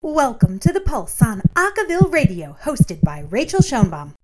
Welcome to The Pulse on Acaville Radio, hosted by Rachael Schoenbaum.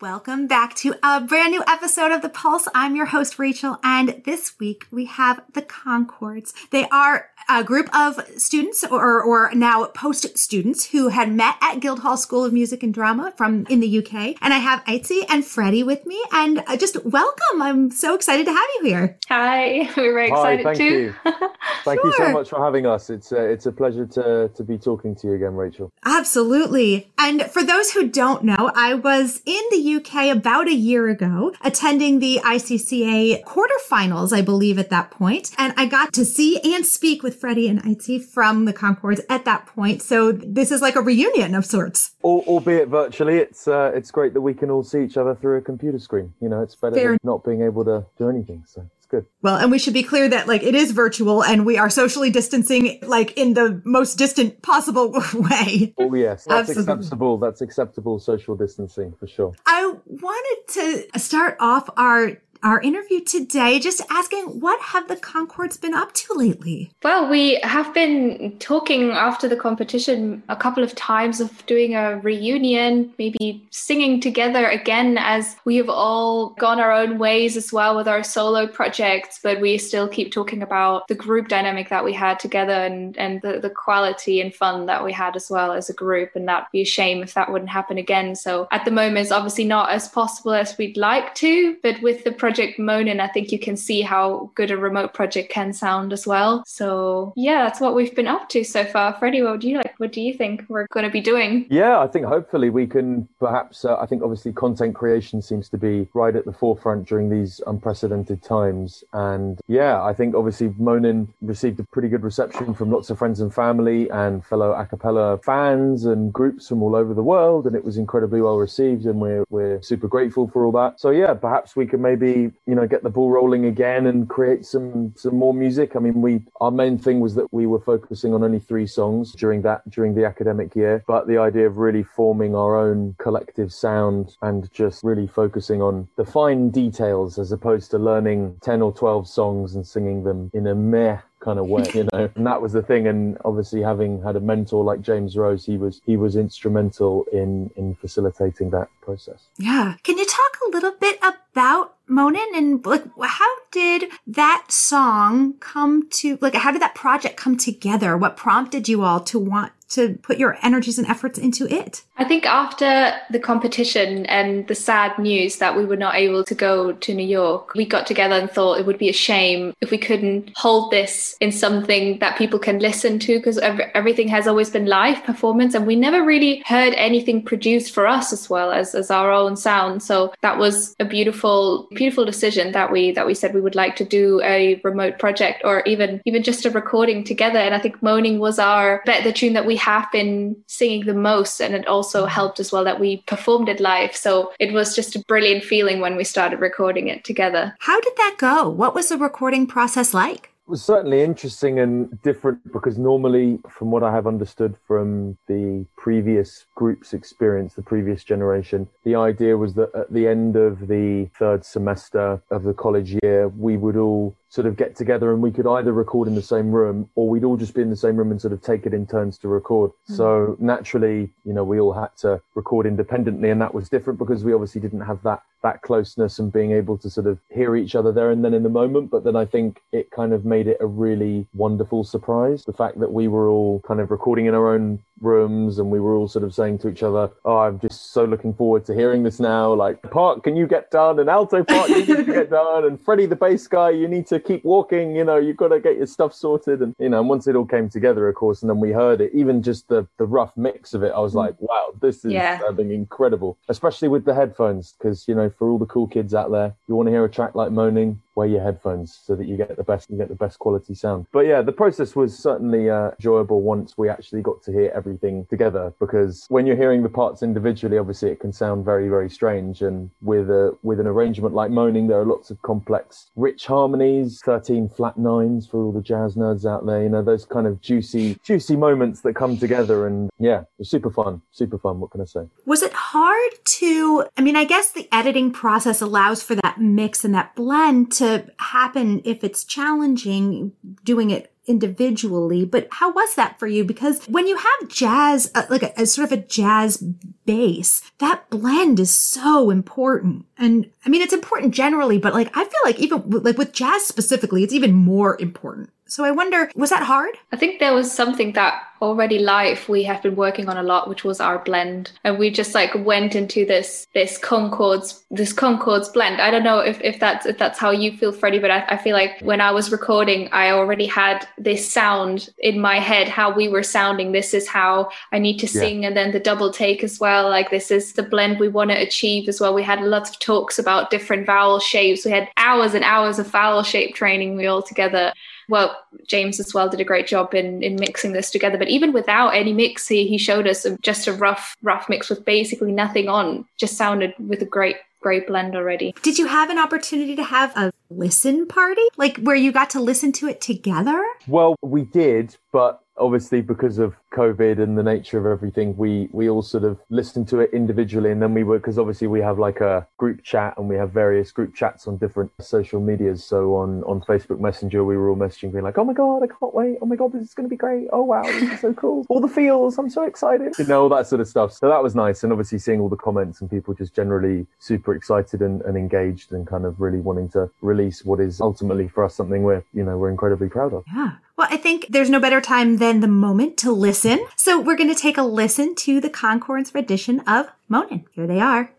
Welcome back to a brand new episode of The Pulse. I'm your host, Rachael, and this week we have the ConChords. They are a group of students or, or now post students who had met at Guildhall School of Music and Drama from in the UK. And I have Aitzi and Freddie with me and uh, just welcome. I'm so excited to have you here. Hi, we're very excited Hi, thank too. You. thank Sure. you so much for having us. It's uh, it's a pleasure to to be talking to you again, Rachael. Absolutely. And for those who don't know, I was in the UK about a year ago attending the ICCA quarterfinals, I believe at that point. And I got to see and speak with Freddie and Aitzi from the ConChords at that point. So this is like a reunion of sorts. Al- albeit virtually, it's uh, it's great that we can all see each other through a computer screen. You know, it's better Fair. than not being able to do anything. So good. Well, and we should be clear that like it is virtual and we are socially distancing like in the most distant possible way. Oh yes, that's Absolutely. acceptable. That's acceptable social distancing for sure. I wanted to start off our our interview today just asking what have the ConChords been up to lately? Well, we have been talking after the competition a couple of times of doing a reunion, maybe singing together again as we have all gone our own ways as well with our solo projects, but we still keep talking about the group dynamic that we had together and, and the, the quality and fun that we had as well as a group. And that'd be a shame if that wouldn't happen again. So at the moment, it's obviously not as possible as we'd like to, but with the project Moanin', I think you can see how good a remote project can sound as well. So yeah, that's what we've been up to so far. Freddie, what do you like? What do you think we're going to be doing? Yeah, I think hopefully we can perhaps. Uh, I think obviously content creation seems to be right at the forefront during these unprecedented times, and yeah, I think obviously Moanin' received a pretty good reception from lots of friends and family and fellow a cappella fans and groups from all over the world, and it was incredibly well received, and we're we're super grateful for all that. So yeah, perhaps we can maybe you know get the ball rolling again and create some some more music. I mean, we our main thing was that we were focusing on only three songs during that during the academic year, but the idea of really forming our own collective sound and just really focusing on the fine details as opposed to learning 10 or 12 songs and singing them in a meh kind of way you know and that was the thing and obviously having had a mentor like James Rose he was he was instrumental in in facilitating that process Yeah. Can you talk a little bit about Moanin' and like how did that song come to like how did that project come together? What prompted you all to want to put your energies and efforts into it? I think after the competition and the sad news that we were not able to go to New York, we got together and thought it would be a shame if we couldn't hold this in something that people can listen to because everything has always been live performance and we never really heard anything produced for us as well as, as our own sound. So that was a beautiful, beautiful decision that we that we said we would like to do a remote project or even even just a recording together. And I think Moanin' was our bet the tune that we have been singing the most and it also helped as well that we performed it live so it was just a brilliant feeling when we started recording it together How did that go? What was the recording process like? It was certainly interesting and different because normally, from what I have understood from the previous group's experience, the previous generation, the idea was that at the end of the third semester of the college year, we would all sort of get together and we could either record in the same room or we'd all just be in the same room and sort of take it in turns to record. Hmm. So naturally, you know, we all had to record independently and that was different because we obviously didn't have that that closeness and being able to sort of hear each other there and then in the moment. But then I think it kind of made it a really wonderful surprise. The fact that we were all kind of recording in our own rooms and we were all sort of saying to each other, Oh, I'm just so looking forward to hearing this now. Like, part, can you get done? And alto part, you need to get done. And Freddie, the bass guy, you need to keep walking. You know, you've got to get your stuff sorted. And, you know, and once it all came together, of course, and then we heard it, even just the, the rough mix of it, I was mm. like, wow, this is Yeah. something incredible, especially with the headphones. Because, you know, for all the cool kids out there, you want to hear a track like Moanin', wear your headphones so that you get the best you get the best quality sound. But yeah the process was certainly uh, enjoyable once we actually got to hear everything together because when you're hearing the parts individually obviously it can sound very very strange. And with a with an arrangement like Moanin' there are lots of complex rich harmonies 13 flat nines for all the jazz nerds out there you know those kind of juicy juicy moments that come together. And yeah it was super fun super fun. What can i say? Was it hard to, I mean, I guess the editing process allows for that mix and that blend to happen if it's challenging doing it individually, but how was that for you? Because when you have jazz, uh, like a, a sort of a jazz bass, that blend is so important. And I mean, it's important generally, but like, I feel like even like with jazz specifically, it's even more important. So I wonder, was that hard? I think there was something that already live we have been working on a lot, which was our blend. And we just like went into this this ConChords this ConChords blend. I don't know if, if that's if that's how you feel, Freddie, but I, I feel like when I was recording, I already had this sound in my head, how we were sounding. This is how I need to sing, yeah. and then the double take as well. Like this is the blend we want to achieve as well. We had lots of talks about different vowel shapes. We had hours and hours of vowel shape training we all together well, James as well did a great job in, in mixing this together. But even without any mix, he, he showed us just a rough, rough mix with basically nothing on, just sounded with a great great blend already. Did you have an opportunity to have a listen party? Like where you got to listen to it together? Well, we did, but obviously because of COVID and the nature of everything, we we all sort of listened to it individually, and then we were because obviously we have like a group chat and we have various group chats on different social medias. So on on Facebook Messenger, we were all messaging, being like, "Oh my god, I can't wait! Oh my god, this is going to be great! Oh wow, this is so cool! All the feels, I'm so excited!" You know all that sort of stuff. So that was nice, and obviously seeing all the comments and people just generally super excited and, and engaged and kind of really wanting to release what is ultimately for us something we're you know we're incredibly proud of. Yeah. Well, I think there's no better time than the moment to listen. So we're going to take a listen to the ConChords rendition of Moanin'. Here they are.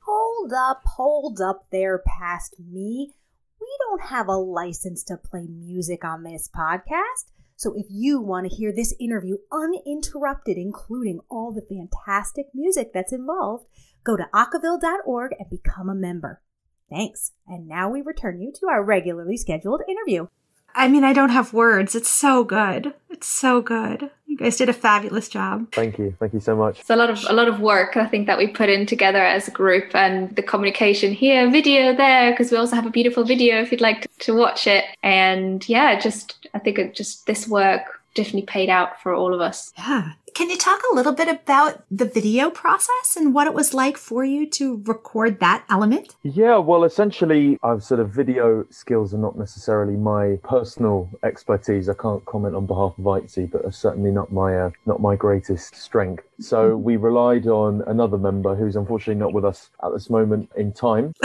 Hold up, hold up there past me. We don't have a license to play music on this podcast. So if you want to hear this interview uninterrupted, including all the fantastic music that's involved, go to acaville.org and become a member. Thanks. And now we return you to our regularly scheduled interview. I mean, I don't have words. It's so good. It's so good. You guys did a fabulous job. Thank you. Thank you so much. It's a lot of a lot of work I think that we put in together as a group and the communication here, video there, because we also have a beautiful video if you'd like to, to watch it. And yeah, just I think it just this work definitely paid out for all of us. Yeah. Can you talk a little bit about the video process and what it was like for you to record that element? Yeah, well, essentially, I've sort of video skills are not necessarily my personal expertise. I can't comment on behalf of Aitzi, but are certainly not my uh, not my greatest strength. So mm-hmm. we relied on another member who's unfortunately not with us at this moment in time.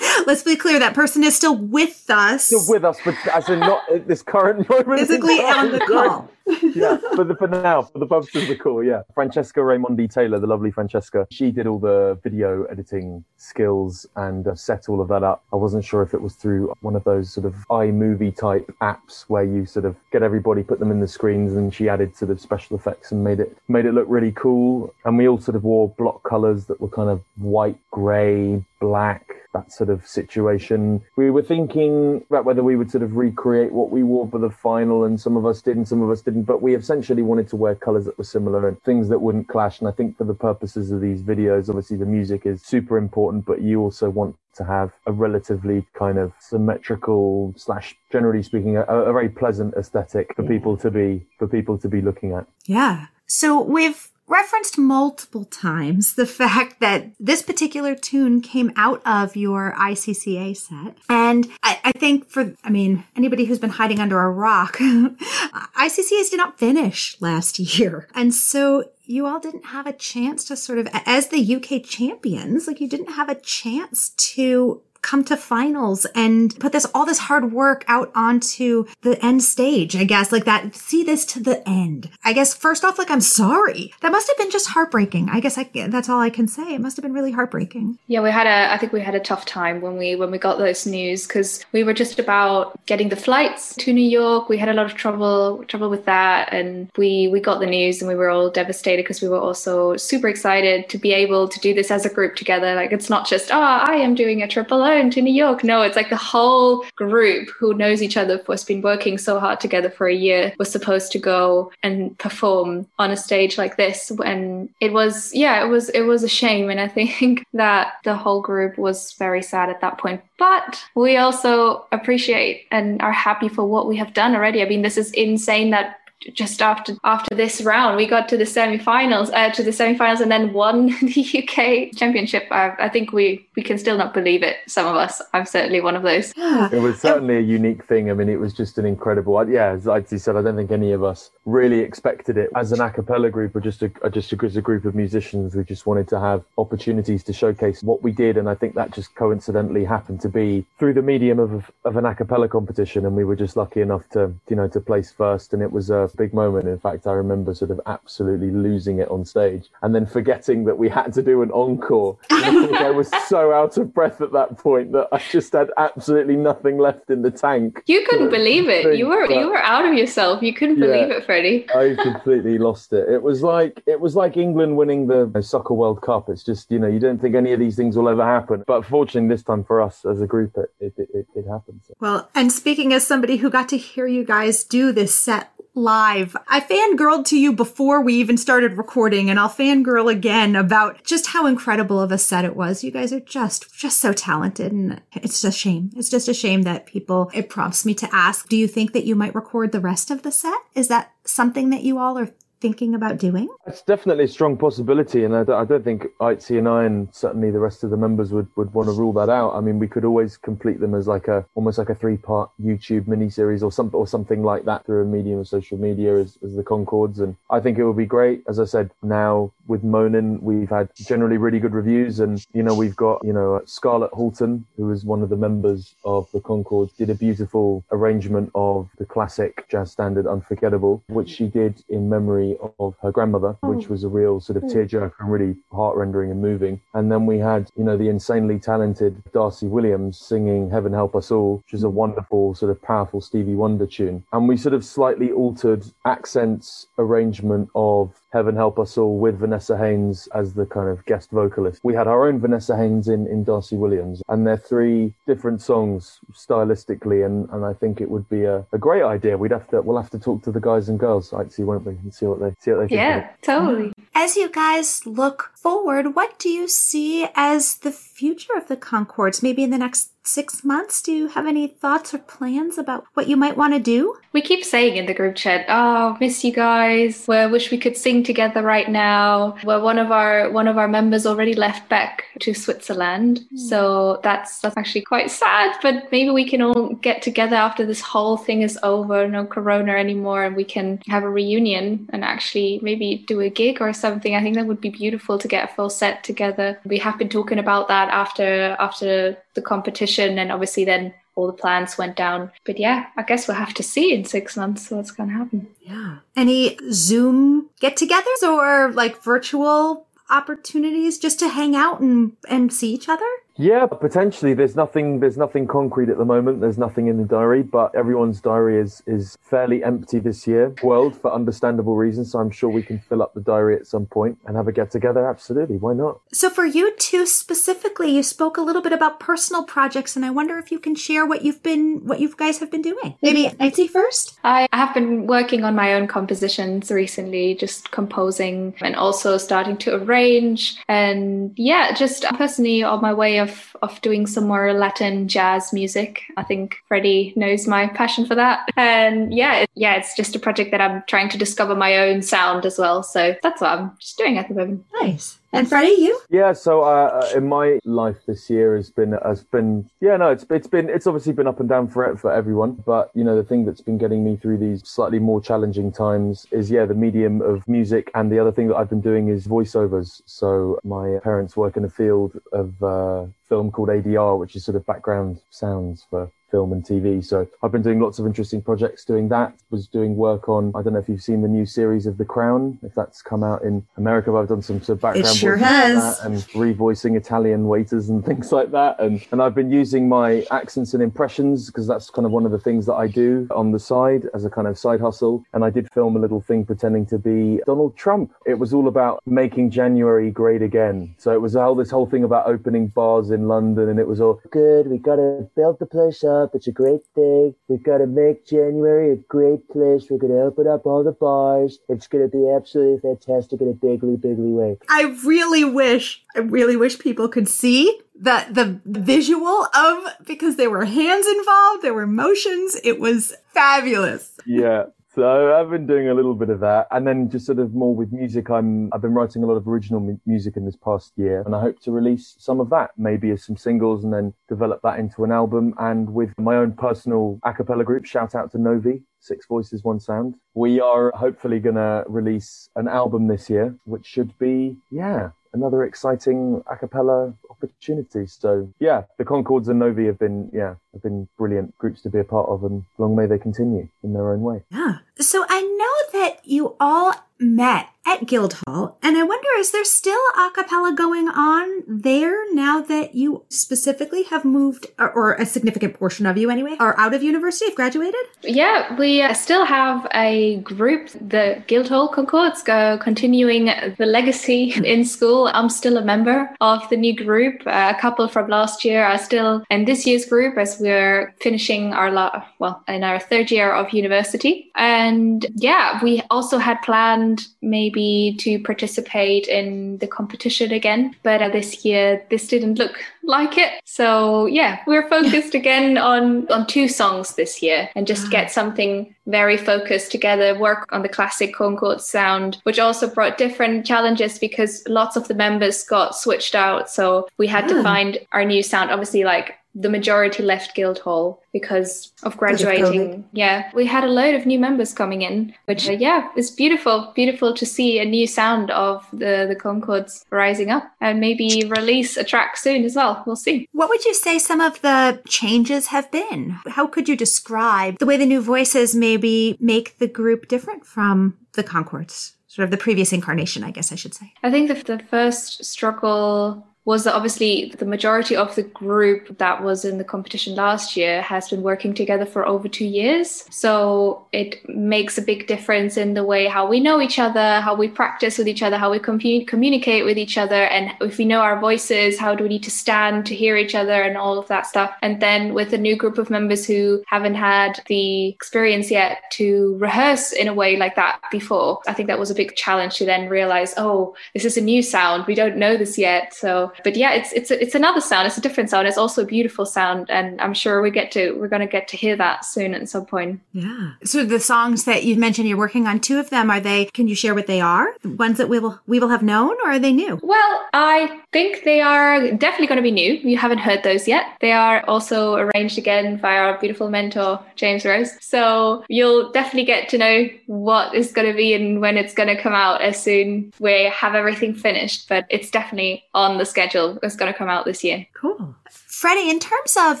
Let's be clear, that person is still with us. Still with us, but as in not at this current moment. Physically on the call. Yeah, the for now, for the purposes of the call, yeah. Francesca Raimondi Taylor, the lovely Francesca, she did all the video editing skills and uh, set all of that up. I wasn't sure if it was through one of those sort of iMovie type apps where you sort of get everybody, put them in the screens, and she added sort of special effects and made it made it look really cool. And we all sort of wore block colors that were kind of white, grey, black that sort of situation. We were thinking about whether we would sort of recreate what we wore for the final, and some of us did and some of us but we essentially wanted to wear colors that were similar and things that wouldn't clash. And I think for the purposes of these videos, obviously the music is super important, but you also want to have a relatively kind of symmetrical slash generally speaking a, a very pleasant aesthetic for people to be for people to be looking at. Yeah. So we've referenced multiple times the fact that this particular tune came out of your ICCA set. And I, I, think for, I mean, anybody who's been hiding under a rock, ICCAs did not finish last year. And so you all didn't have a chance to sort of, as the UK champions, like you didn't have a chance to come to finals and put this all this hard work out onto the end stage i guess. Like that see this to the end. I guess first off like i'm sorry. That must have been just heartbreaking. I guess I, that's all i can say. It must have been really heartbreaking. Yeah we had a i think we had a tough time when we when we got those news because we were just about getting the flights to new york. We had a lot of trouble trouble with that and we we got the news and we were all devastated because we were also super excited to be able to do this as a group together. Like it's not just oh i am doing a triple alone to New York. No, it's like the whole group who knows each other, who has been working so hard together for a year, was supposed to go and perform on a stage like this. And it was, yeah, it was, it was a shame. And I think that the whole group was very sad at that point. But we also appreciate and are happy for what we have done already. I mean, this is insane that just after after this round, we got to the semi-finals, uh, to the semi-finals, and then won the UK championship. I, I, think we we can still not believe it. Some of us. I'm certainly one of those. it was certainly a unique thing. I mean, it was just an incredible. Yeah, as I said, I don't think any of us really expected it as an a cappella group or just a just a, as a group of musicians. We just wanted to have opportunities to showcase what we did, and I think that just coincidentally happened to be through the medium of of an a cappella competition, and we were just lucky enough to you know to place first, and it was a big moment. In fact, I remember sort of absolutely losing it on stage and then forgetting that we had to do an encore. I was so out of breath at that point that I just had absolutely nothing left in the tank. You couldn't believe it. You were you were out of yourself. You couldn't yeah, believe it, Freddie. I completely lost it. It was like it was like England winning the soccer World Cup. It's just you know you don't think any of these things will ever happen, but fortunately this time for us as a group, it it it, it happened. So. Well, and speaking as somebody who got to hear you guys do this set live. I fangirled to you before we even started recording and I'll fangirl again about just how incredible of a set it was. You guys are just, just so talented and it's a shame. It's just a shame that people, it prompts me to ask, do you think that you might record the rest of the set? Is that something that you all are thinking about doing? It's definitely a strong possibility, and I don't, I don't think Aitzi and I, and certainly the rest of the members would, would want to rule that out. I mean, we could always complete them as like a almost like a three part YouTube miniseries or something or something like that through a medium of social media as, as the ConChords, and I think it would be great. As I said, now with Moanin', we've had generally really good reviews, and you know we've got you know Scarlett Halton, who is one of the members of the ConChord, did a beautiful arrangement of the classic jazz standard "Unforgettable," which she did in memory of her grandmother, oh. which was a real sort of hmm. tearjerker and really heart rendering and moving. And then we had, you know, the insanely talented Darcy Williams singing Heaven Help Us All, which is a wonderful, sort of powerful Stevie Wonder tune. And we sort of slightly altered accents, arrangement of Heaven Help Us All with Vanessa Haynes as the kind of guest vocalist. We had our own Vanessa Haynes in, in Darcy Williams, and they're three different songs stylistically, and, and I think it would be a, a great idea. We'd have to we'll have to talk to the guys and girls, actually, won't we, and see what they see what they think. Yeah, totally. As you guys look forward, what do you see as the future of the ConChords? Maybe in the next six months? Do you have any thoughts or plans about what you might want to do? We keep saying in the group chat, "Oh, miss you guys. We wish we could sing together right now." Well, one of our one of our members already left back to Switzerland, mm. so that's that's actually quite sad. But maybe we can all get together after this whole thing is over, no Corona anymore, and we can have a reunion and actually maybe do a gig or something. I think that would be beautiful to get a full set together. We have been talking about that after after the competition and obviously then all the plans went down. But yeah, I guess we'll have to see in six months what's going to happen. Yeah. Any Zoom get togethers or like virtual opportunities just to hang out and, and see each other? Yeah, potentially. There's nothing. There's nothing concrete at the moment. There's nothing in the diary, but everyone's diary is is fairly empty this year. World for understandable reasons. So I'm sure we can fill up the diary at some point and have a get together. Absolutely, why not? So for you two specifically, you spoke a little bit about personal projects, and I wonder if you can share what you've been, what you guys have been doing. Maybe Aitzi first. I have been working on my own compositions recently, just composing and also starting to arrange, and yeah, just personally on my way of of doing some more Latin jazz music. I think Freddie knows my passion for that. And yeah, it, yeah, it's just a project that I'm trying to discover my own sound as well. So that's what I'm just doing at the moment. Nice. And Freddie, you? Yeah. So uh, uh, in my life this year has been has been yeah no it's it's been it's obviously been up and down for for everyone. But you know the thing that's been getting me through these slightly more challenging times is yeah the medium of music, and the other thing that I've been doing is voiceovers. So my parents work in a field of uh, film called ADR, which is sort of background sounds for film and TV. So I've been doing lots of interesting projects doing that. Was doing work on, I don't know if you've seen the new series of The Crown, if that's come out in America, but I've done some sort of background it sure has. and revoicing Italian waiters and things like that. And, and I've been using my accents and impressions because that's kind of one of the things that I do on the side as a kind of side hustle. And I did film a little thing pretending to be Donald Trump. It was all about making January great again. So it was all this whole thing about opening bars in London and it was all good. We got to build the place up up. It's a great day. We've got to make January a great place. We're going to open up all the bars. It's going to be absolutely fantastic in a bigly, bigly way. I really wish, I really wish people could see the the visual of because there were hands involved, there were motions. It was fabulous. Yeah, So I've been doing a little bit of that, and then just sort of more with music. I'm I've been writing a lot of original mu- music in this past year, and I hope to release some of that, maybe as some singles, and then develop that into an album. And with my own personal a cappella group, shout out to Novi, Six Voices, One Sound. We are hopefully to release an album this year, which should be yeah another exciting a cappella opportunity. So yeah, the ConChords and Novi have been yeah have been brilliant groups to be a part of, and long may they continue in their own way. Yeah. So I know that you all met at Guildhall, and I wonder is there still a cappella going on there now that you specifically have moved, or, or a significant portion of you anyway, are out of university, have graduated? Yeah, we uh, still have a group, the Guildhall ConChords, go continuing the legacy in school. I'm still a member of the new group. Uh, a couple from last year are still in this year's group as we're finishing our la- well in our third year of university. And yeah, we also had planned maybe to participate in the competition again, but uh, this year this didn't look like it. So yeah, we're focused again on on two songs this year and just get something very focused together, work on the classic ConChord sound, which also brought different challenges because lots of the members got switched out. So we had to find our new sound. Obviously, like the majority left Guildhall because of graduating. yeah, we had a load of new members coming in, which uh, yeah, it's beautiful, beautiful to see a new sound of the the ConChords rising up and maybe release a track soon as well. We'll see. What would you say some of the changes have been? How could you describe the way the new voices maybe make the group different from the ConChords? Sort of the previous incarnation, I guess I should say. I think the first struggle was that obviously the majority of the group that was in the competition last year has been working together for over two years. So it makes a big difference in the way how we know each other, how we practice with each other, how we commu- communicate with each other. And if we know our voices, how do we need to stand to hear each other and all of that stuff. And then with a new group of members who haven't had the experience yet to rehearse in a way like that before, I think that was a big challenge to then realize, oh, this is a new sound. We don't know this yet. So but yeah, it's it's it's another sound. It's a different sound. It's also a beautiful sound, and I'm sure we get to we're going to get to hear that soon at some point. Yeah. So the songs that you've mentioned, you're working on two of them. Are they? Can you share what they are? The ones that we will we will have known, or are they new? Well, I think they are definitely going to be new. You haven't heard those yet. They are also arranged again by our beautiful mentor James Rose. So you'll definitely get to know what is going to be and when it's going to come out as soon we have everything finished. But it's definitely on the schedule schedule is going to come out this year. Cool. Freddie, in terms of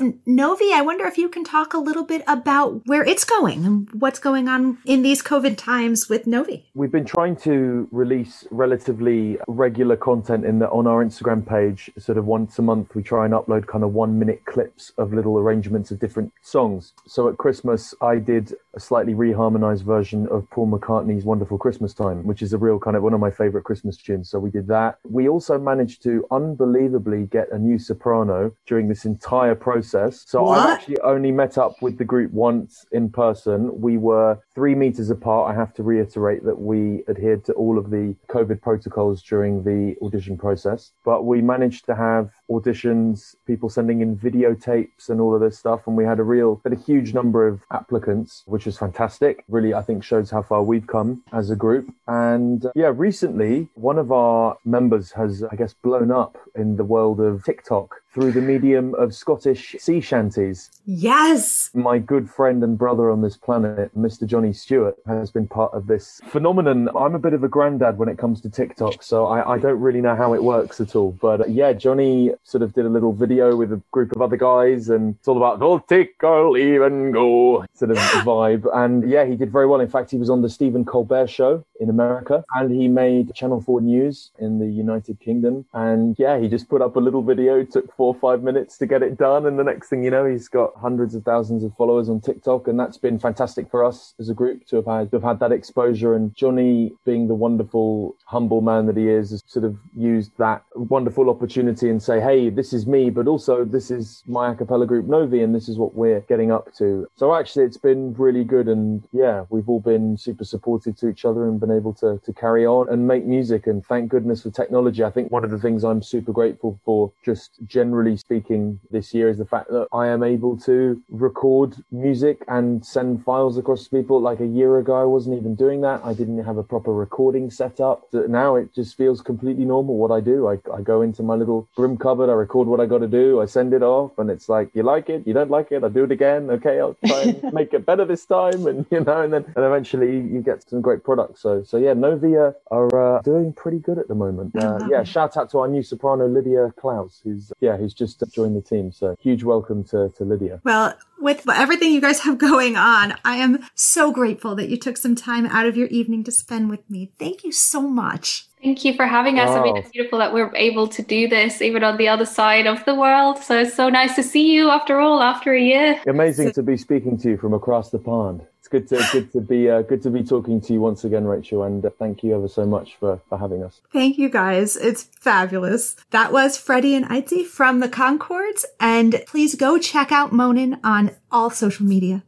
Novi, I wonder if you can talk a little bit about where it's going and what's going on in these COVID times with Novi. We've been trying to release relatively regular content in the on our Instagram page, sort of once a month. We try and upload kind of one minute clips of little arrangements of different songs. So at Christmas, I did a slightly reharmonized version of Paul McCartney's Wonderful Christmas Time, which is a real kind of one of my favorite Christmas tunes. So we did that. We also managed to unbelievably get a new soprano during this entire process. So What? I actually only met up with the group once in person. We were three meters apart. I have to reiterate that we adhered to all of the COVID protocols during the audition process, but we managed to have auditions, people sending in videotapes and all of this stuff. And we had a real, had a huge number of applicants, which was fantastic. Really, I think shows how far we've come as a group. And uh, yeah, recently one of our members has, I guess, blown up in the world of TikTok through the medium of Scottish sea shanties. Yes. My good friend and brother on this planet, Mr. Johnny Stewart, has been part of this phenomenon. I'm a bit of a granddad when it comes to TikTok, so I, I don't really know how it works at all. But uh, yeah, Johnny sort of did a little video with a group of other guys, and it's all about go take or leave and go sort of vibe. And yeah, he did very well. In fact, he was on the Stephen Colbert show in America, and he made Channel 4 News in the United Kingdom. And yeah, he just put up a little video, took four or five minutes to get it done. And the next thing you know, he's got hundreds of thousands of followers on TikTok. And that's been fantastic for us as a group to have had, to have had that exposure. And Johnny, being the wonderful, humble man that he is, has sort of used that wonderful opportunity and say, hey, this is me, but also this is my a cappella group Novi, and this is what we're getting up to. So actually, it's been really good. And yeah, we've all been super supportive to each other and been able to, to carry on and make music. And thank goodness for technology. I think one of the things I'm super grateful for just generally generally speaking this year is the fact that I am able to record music and send files across to people. Like a year ago, I wasn't even doing that. I didn't have a proper recording setup. Now it just feels completely normal what I do. I, I go into my little broom cupboard, I record what I got to do, I send it off, and it's like, you like it, you don't like it, I do it again. Okay, I'll try and make it better this time. And, you know, and then and eventually you get some great products. So, so yeah, Novi are uh, doing pretty good at the moment. Uh, yeah, shout out to our new soprano, Lydia Klaus, who's, yeah, who's just joined the team. So huge welcome to, to Lydia. Well, with everything you guys have going on, I am so grateful that you took some time out of your evening to spend with me. Thank you so much. Thank you for having us. Wow. I mean, it's beautiful that we're able to do this even on the other side of the world. So it's so nice to see you after all, after a year. Amazing to be speaking to you from across the pond. It's good to good to be uh, good to be talking to you once again, Rachael. And uh, thank you ever so much for for having us. Thank you, guys. It's fabulous. That was Freddie and Aitzi from the ConChords, and please go check out Moanin' on all social media.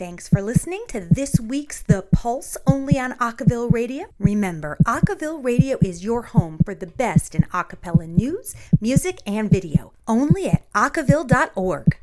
Thanks for listening to this week's The Pulse only on Acaville Radio. Remember, Acaville Radio is your home for the best in acapella news, music, and video, only at acaville.org.